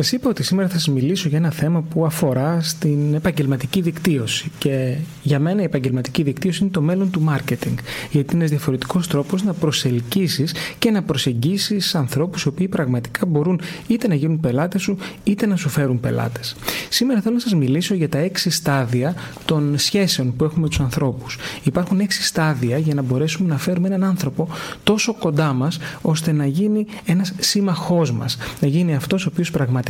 Σας είπα ότι σήμερα θα σας μιλήσω για ένα θέμα που αφορά στην επαγγελματική δικτύωση. Και για μένα η επαγγελματική δικτύωση είναι το μέλλον του marketing. Γιατί είναι ένας διαφορετικός τρόπος να προσελκύσεις και να προσεγγίσεις ανθρώπους οι οποίοι πραγματικά μπορούν είτε να γίνουν πελάτες σου είτε να σου φέρουν πελάτες. Σήμερα θέλω να σας μιλήσω για τα έξι στάδια των σχέσεων που έχουμε με τους ανθρώπους. Υπάρχουν έξι στάδια για να μπορέσουμε να φέρουμε έναν άνθρωπο τόσο κοντά μας ώστε να γίνει ένας σύμμαχός μας. Να γίνει αυτός ο οποίος πραγματικά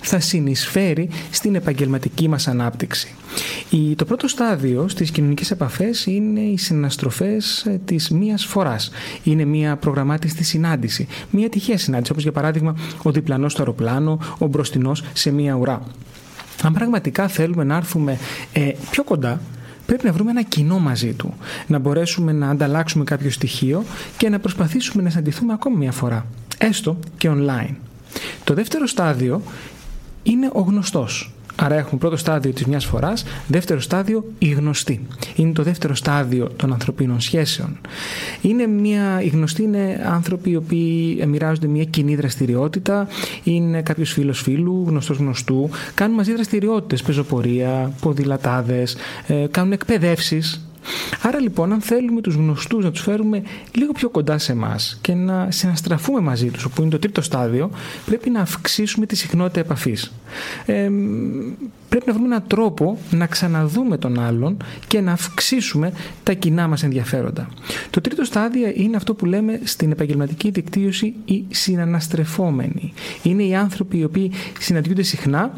θα συνεισφέρει στην επαγγελματική μας ανάπτυξη. Το πρώτο στάδιο στις κοινωνικές επαφές είναι οι συναστροφές ε, της μίας φοράς. Είναι μια προγραμμάτιστη συνάντηση, μια τυχαία συνάντηση, όπως για παράδειγμα ο διπλανός στο αεροπλάνο, ο μπροστινός σε μια ουρά. Αν πραγματικά θέλουμε να έρθουμε ε, πιο κοντά, πρέπει να βρούμε ένα κοινό μαζί του. Να μπορέσουμε να ανταλλάξουμε κάποιο στοιχείο και να προσπαθήσουμε να συναντηθούμε ακόμη μια φορά. Έστω και online. Το δεύτερο στάδιο είναι ο γνωστός. Άρα έχουμε πρώτο στάδιο της μιας φοράς, δεύτερο στάδιο η γνωστή. Είναι το δεύτερο στάδιο των ανθρωπίνων σχέσεων. Είναι μια, οι γνωστοί είναι άνθρωποι οι οποίοι μοιράζονται μια κοινή δραστηριότητα, είναι κάποιος φίλος φίλου, γνωστός γνωστού, κάνουν μαζί δραστηριότητες, πεζοπορία, ποδηλατάδες, ε, κάνουν εκπαιδεύσεις, Άρα λοιπόν, αν θέλουμε τους γνωστούς να τους φέρουμε λίγο πιο κοντά σε εμάς και να συναστραφούμε μαζί τους, όπου είναι το τρίτο στάδιο, πρέπει να αυξήσουμε τη συχνότητα επαφής. Ε, πρέπει να βρούμε έναν τρόπο να ξαναδούμε τον άλλον και να αυξήσουμε τα κοινά μας ενδιαφέροντα. Το τρίτο στάδιο είναι αυτό που λέμε στην επαγγελματική δικτύωση οι συναναστρεφόμενοι. Είναι οι άνθρωποι οι οποίοι συναντιούνται συχνά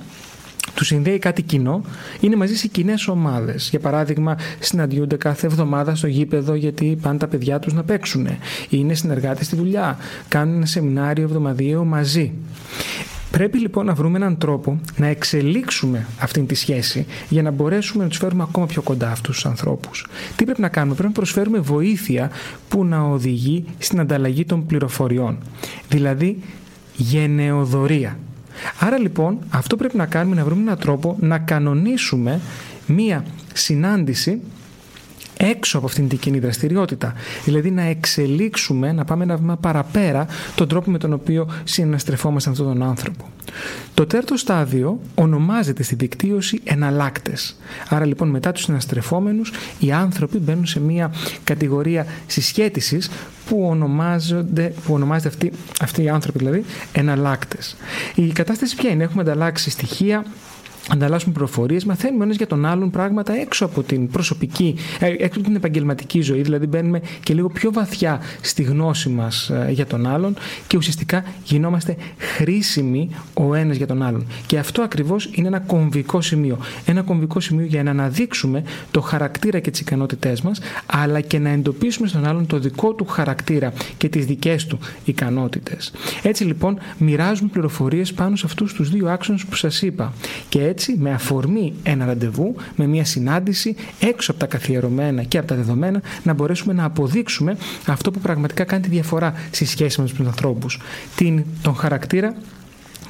του συνδέει κάτι κοινό, είναι μαζί σε κοινές ομάδες. Για παράδειγμα, συναντιούνται κάθε εβδομάδα στο γήπεδο γιατί πάνε τα παιδιά τους να παίξουν. Είναι συνεργάτες στη δουλειά. Κάνουν ένα σεμινάριο εβδομαδιαίο μαζί. Πρέπει λοιπόν να βρούμε έναν τρόπο να εξελίξουμε αυτή τη σχέση για να μπορέσουμε να τους φέρουμε ακόμα πιο κοντά αυτούς τους ανθρώπους. Τι πρέπει να κάνουμε, πρέπει να προσφέρουμε βοήθεια που να οδηγεί στην ανταλλαγή των πληροφοριών. Δηλαδή γενεοδορία. Άρα λοιπόν αυτό πρέπει να κάνουμε να βρούμε έναν τρόπο να κανονίσουμε μία συνάντηση έξω από αυτήν την κοινή δραστηριότητα. Δηλαδή να εξελίξουμε, να πάμε ένα βήμα παραπέρα τον τρόπο με τον οποίο συναστρεφόμαστε αυτόν τον άνθρωπο. Το τέταρτο στάδιο ονομάζεται στη δικτύωση εναλλάκτες. Άρα λοιπόν μετά τους συναστρεφόμενους οι άνθρωποι μπαίνουν σε μια κατηγορία συσχέτισης που, ονομάζονται, που ονομάζεται αυτοί, αυτοί οι άνθρωποι δηλαδή εναλλάκτες. Η κατάσταση ποια είναι, έχουμε ανταλλάξει στοιχεία, ανταλλάσσουμε πληροφορίες, μαθαίνουμε ένας για τον άλλον πράγματα έξω από την προσωπική, ε, έξω από την επαγγελματική ζωή. Δηλαδή, μπαίνουμε και λίγο πιο βαθιά στη γνώση μας ε, για τον άλλον και ουσιαστικά γινόμαστε χρήσιμοι ο ένας για τον άλλον. Και αυτό ακριβώς είναι ένα κομβικό σημείο. Ένα κομβικό σημείο για να αναδείξουμε το χαρακτήρα και τις ικανότητές μας, αλλά και να εντοπίσουμε στον άλλον το δικό του χαρακτήρα και τις δικές του ικανότητες. Έτσι λοιπόν, μοιράζουμε πληροφορίες πάνω σε αυτούς τους δύο άξονες που σας είπα. Και έτσι έτσι με αφορμή ένα ραντεβού, με μια συνάντηση έξω από τα καθιερωμένα και από τα δεδομένα να μπορέσουμε να αποδείξουμε αυτό που πραγματικά κάνει τη διαφορά στη σχέση με τους ανθρώπους. Την, τον χαρακτήρα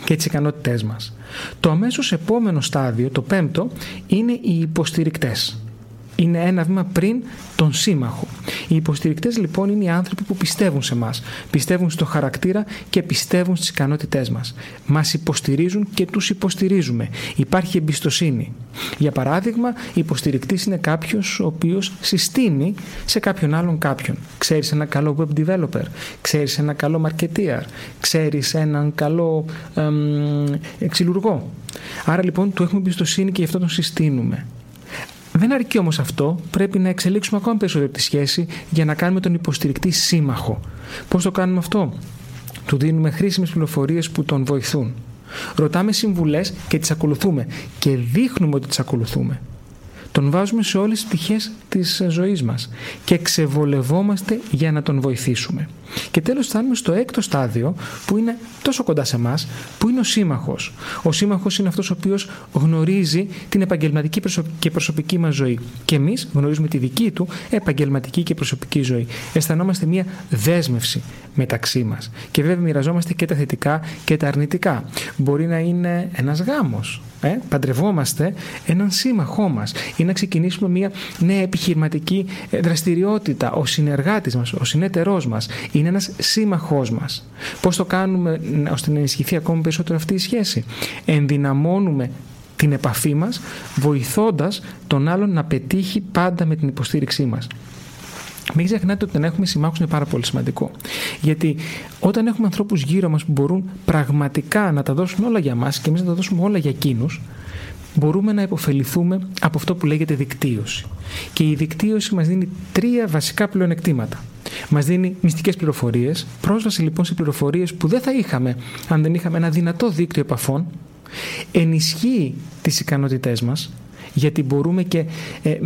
και τις ικανότητές μας. Το αμέσως επόμενο στάδιο, το πέμπτο, είναι οι υποστηρικτές είναι ένα βήμα πριν τον σύμμαχο. Οι υποστηρικτές λοιπόν είναι οι άνθρωποι που πιστεύουν σε μας, πιστεύουν στο χαρακτήρα και πιστεύουν στις ικανότητές μας. Μας υποστηρίζουν και τους υποστηρίζουμε. Υπάρχει εμπιστοσύνη. Για παράδειγμα, υποστηρικτής είναι κάποιος ο οποίος συστήνει σε κάποιον άλλον κάποιον. Ξέρεις ένα καλό web developer, ξέρεις ένα καλό marketeer, ξέρεις έναν καλό εξυλουργό. Άρα λοιπόν του έχουμε εμπιστοσύνη και γι' αυτό τον συστήνουμε. Δεν αρκεί όμως αυτό, πρέπει να εξελίξουμε ακόμα περισσότερο τη σχέση για να κάνουμε τον υποστηρικτή σύμμαχο. Πώς το κάνουμε αυτό, Του δίνουμε χρήσιμες πληροφορίες που τον βοηθούν. Ρωτάμε συμβουλές και τις ακολουθούμε και δείχνουμε ότι τις ακολουθούμε. Το Τον βάζουμε σε όλες τις πτυχές της ζωής μας και ξεβολευόμαστε για να τον βοηθήσουμε. Και τέλος φτάνουμε στο έκτο στάδιο που είναι τόσο κοντά σε εμά, που είναι ο σύμμαχος. Ο σύμμαχος είναι αυτός ο οποίος γνωρίζει την επαγγελματική και προσωπική μας ζωή. Και εμείς γνωρίζουμε τη δική του επαγγελματική και προσωπική ζωή. Αισθανόμαστε μια δέσμευση μεταξύ μας. Και βέβαια μοιραζόμαστε και τα θετικά και τα αρνητικά. Μπορεί να είναι ένας γάμος. Ε; Παντρευόμαστε έναν σύμμαχό μας ή να ξεκινήσουμε μια νέα επιχειρηματική ε, δραστηριότητα. Ο συνεργάτης μας, ο συνέτερός μας είναι ένας σύμμαχός μας. Πώς το κάνουμε ώστε να ενισχυθεί ακόμη περισσότερο αυτή η σχέση; Ενδυναμώνουμε την επαφή μας βοηθώντας τον άλλον να πετύχει πάντα με την υποστήριξή μας. Μην ξεχνάτε ότι να έχουμε συμμάχους είναι πάρα πολύ σημαντικό. Γιατί όταν έχουμε ανθρώπους γύρω μας που μπορούν πραγματικά να τα δώσουν όλα για μας και εμείς να τα δώσουμε όλα για εκείνους, μπορούμε να υποφεληθούμε από αυτό που λέγεται δικτύωση. Και η δικτύωση μας δίνει τρία βασικά πλεονεκτήματα. Μας δίνει μυστικές πληροφορίες, πρόσβαση λοιπόν σε πληροφορίες που δεν θα είχαμε αν δεν είχαμε ένα δυνατό δίκτυο επαφών, ενισχύει τις ικανότητές μας, γιατί μπορούμε και ε, ε,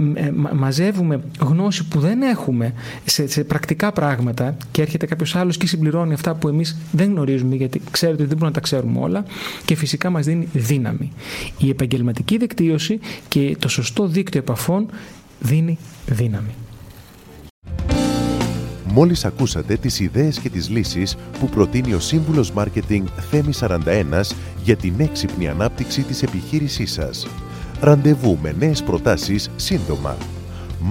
μαζεύουμε γνώση που δεν έχουμε σε, σε πρακτικά πράγματα και έρχεται κάποιος άλλος και συμπληρώνει αυτά που εμείς δεν γνωρίζουμε γιατί ξέρετε ότι δεν μπορούμε να τα ξέρουμε όλα και φυσικά μας δίνει δύναμη. Η επαγγελματική δικτύωση και το σωστό δίκτυο επαφών δίνει δύναμη. Μόλις ακούσατε τις ιδέες και τις λύσεις που προτείνει ο Σύμβουλος Μάρκετινγκ Θέμη 41 για την έξυπνη ανάπτυξη της επιχείρησής σας. Ραντεβού με νέες προτάσεις σύντομα.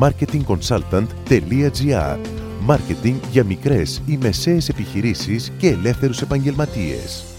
marketingconsultant.gr Μάρκετινγκ για μικρές ή μεσαίες επιχειρήσεις και ελεύθερους επαγγελματίες.